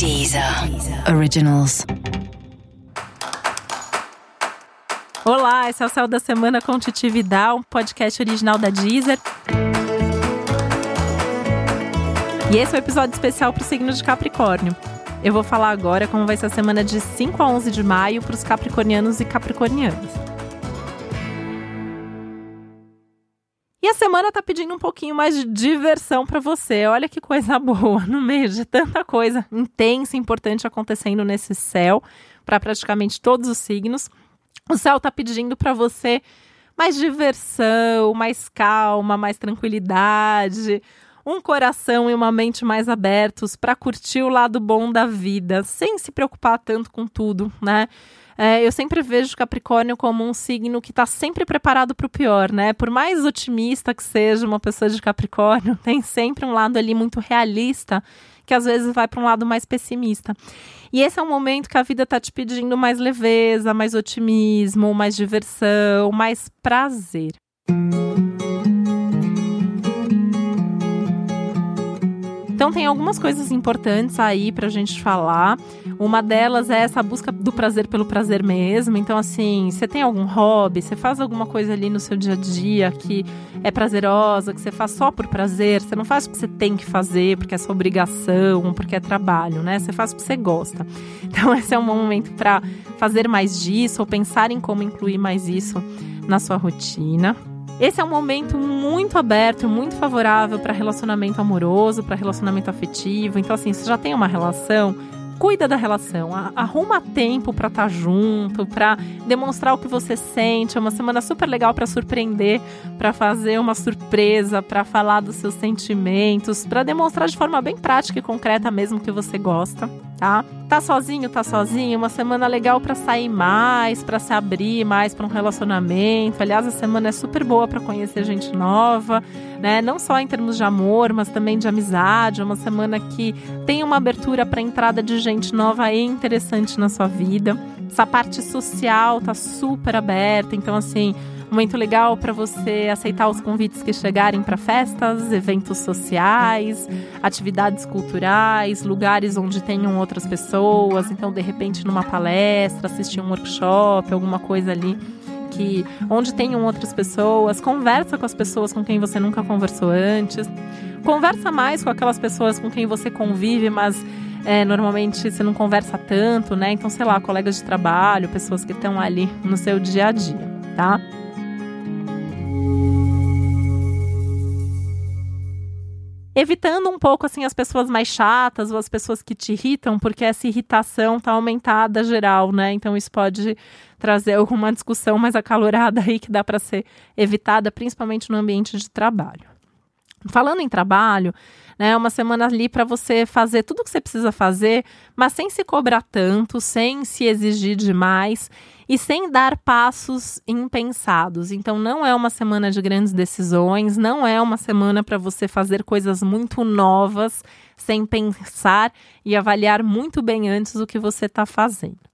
Deezer Originals. Olá, esse é o Céu da Semana com Titi Vidal, um podcast original da Deezer. E esse é o um episódio especial para o signo de Capricórnio. Eu vou falar agora como vai ser a semana de 5 a 11 de maio para os capricornianos e capricornianas. E a semana tá pedindo um pouquinho mais de diversão para você. Olha que coisa boa, no meio de tanta coisa intensa e importante acontecendo nesse céu, para praticamente todos os signos. O céu tá pedindo para você mais diversão, mais calma, mais tranquilidade, um coração e uma mente mais abertos para curtir o lado bom da vida, sem se preocupar tanto com tudo, né? É, eu sempre vejo Capricórnio como um signo que está sempre preparado para o pior, né? Por mais otimista que seja uma pessoa de Capricórnio, tem sempre um lado ali muito realista que às vezes vai para um lado mais pessimista. E esse é um momento que a vida está te pedindo mais leveza, mais otimismo, mais diversão, mais prazer. Então tem algumas coisas importantes aí pra gente falar. Uma delas é essa busca do prazer pelo prazer mesmo. Então, assim, você tem algum hobby, você faz alguma coisa ali no seu dia a dia que é prazerosa, que você faz só por prazer, você não faz porque você tem que fazer, porque é sua obrigação, porque é trabalho, né? Você faz porque você gosta. Então, esse é um momento para fazer mais disso ou pensar em como incluir mais isso na sua rotina. Esse é um momento muito aberto, muito favorável para relacionamento amoroso, para relacionamento afetivo. Então, assim, você já tem uma relação, cuida da relação, arruma tempo para estar tá junto, para demonstrar o que você sente. É uma semana super legal para surpreender, para fazer uma surpresa, para falar dos seus sentimentos, para demonstrar de forma bem prática e concreta mesmo que você gosta tá? Tá sozinho, tá sozinho, uma semana legal para sair mais, para se abrir mais para um relacionamento. Aliás, a semana é super boa para conhecer gente nova, né? Não só em termos de amor, mas também de amizade. É uma semana que tem uma abertura para entrada de gente nova e interessante na sua vida. Essa parte social tá super aberta, então assim, Momento legal para você aceitar os convites que chegarem para festas, eventos sociais, atividades culturais, lugares onde tenham outras pessoas. Então, de repente, numa palestra, assistir um workshop, alguma coisa ali que onde tenham outras pessoas, conversa com as pessoas com quem você nunca conversou antes. Conversa mais com aquelas pessoas com quem você convive, mas é, normalmente você não conversa tanto, né? Então, sei lá, colegas de trabalho, pessoas que estão ali no seu dia a dia, tá? Evitando um pouco assim as pessoas mais chatas ou as pessoas que te irritam, porque essa irritação está aumentada geral, né? Então isso pode trazer alguma discussão mais acalorada aí que dá para ser evitada, principalmente no ambiente de trabalho. Falando em trabalho, né, uma semana ali para você fazer tudo o que você precisa fazer, mas sem se cobrar tanto, sem se exigir demais e sem dar passos impensados. Então, não é uma semana de grandes decisões, não é uma semana para você fazer coisas muito novas sem pensar e avaliar muito bem antes o que você está fazendo.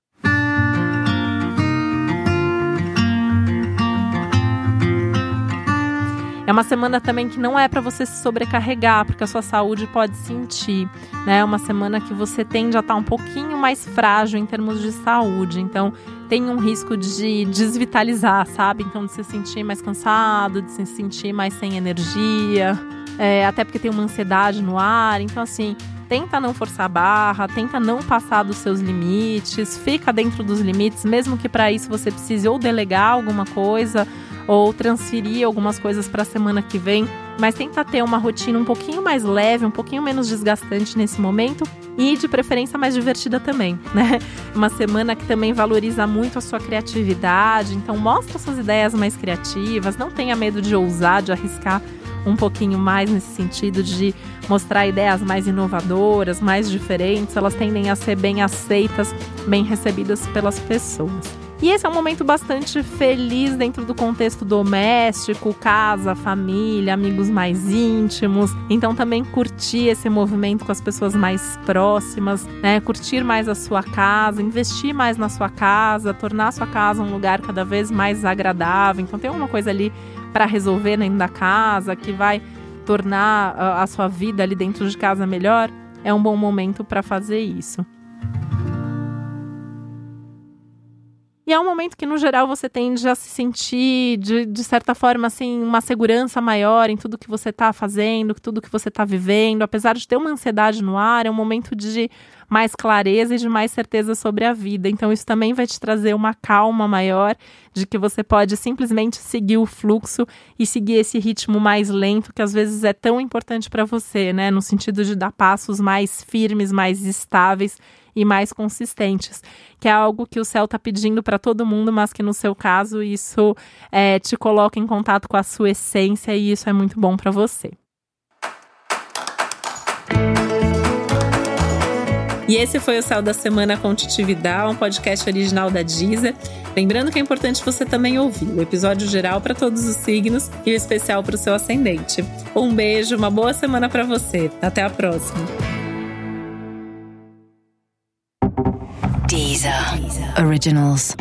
É uma semana também que não é para você se sobrecarregar, porque a sua saúde pode sentir, né? É uma semana que você tende a estar tá um pouquinho mais frágil em termos de saúde. Então, tem um risco de desvitalizar, sabe? Então, de se sentir mais cansado, de se sentir mais sem energia, é, até porque tem uma ansiedade no ar. Então, assim, tenta não forçar a barra, tenta não passar dos seus limites, fica dentro dos limites, mesmo que para isso você precise ou delegar alguma coisa ou transferir algumas coisas para a semana que vem, mas tenta ter uma rotina um pouquinho mais leve, um pouquinho menos desgastante nesse momento e de preferência mais divertida também, né? Uma semana que também valoriza muito a sua criatividade, então mostra suas ideias mais criativas, não tenha medo de ousar, de arriscar um pouquinho mais nesse sentido de mostrar ideias mais inovadoras, mais diferentes, elas tendem a ser bem aceitas, bem recebidas pelas pessoas. E esse é um momento bastante feliz dentro do contexto doméstico, casa, família, amigos mais íntimos. Então também curtir esse movimento com as pessoas mais próximas, né? Curtir mais a sua casa, investir mais na sua casa, tornar a sua casa um lugar cada vez mais agradável. Então tem alguma coisa ali para resolver dentro da casa que vai tornar a sua vida ali dentro de casa melhor é um bom momento para fazer isso. E é um momento que, no geral, você tende a se sentir, de, de certa forma, assim, uma segurança maior em tudo que você está fazendo, tudo que você está vivendo. Apesar de ter uma ansiedade no ar, é um momento de mais clareza e de mais certeza sobre a vida. Então, isso também vai te trazer uma calma maior, de que você pode simplesmente seguir o fluxo e seguir esse ritmo mais lento, que às vezes é tão importante para você, né? No sentido de dar passos mais firmes, mais estáveis e mais consistentes, que é algo que o céu está pedindo para todo mundo, mas que no seu caso isso é, te coloca em contato com a sua essência e isso é muito bom para você. E esse foi o Céu da Semana com Titividade, um podcast original da Deezer. Lembrando que é importante você também ouvir o episódio geral para todos os signos e o especial para o seu ascendente. Um beijo, uma boa semana para você. Até a próxima. Deezer. Originals.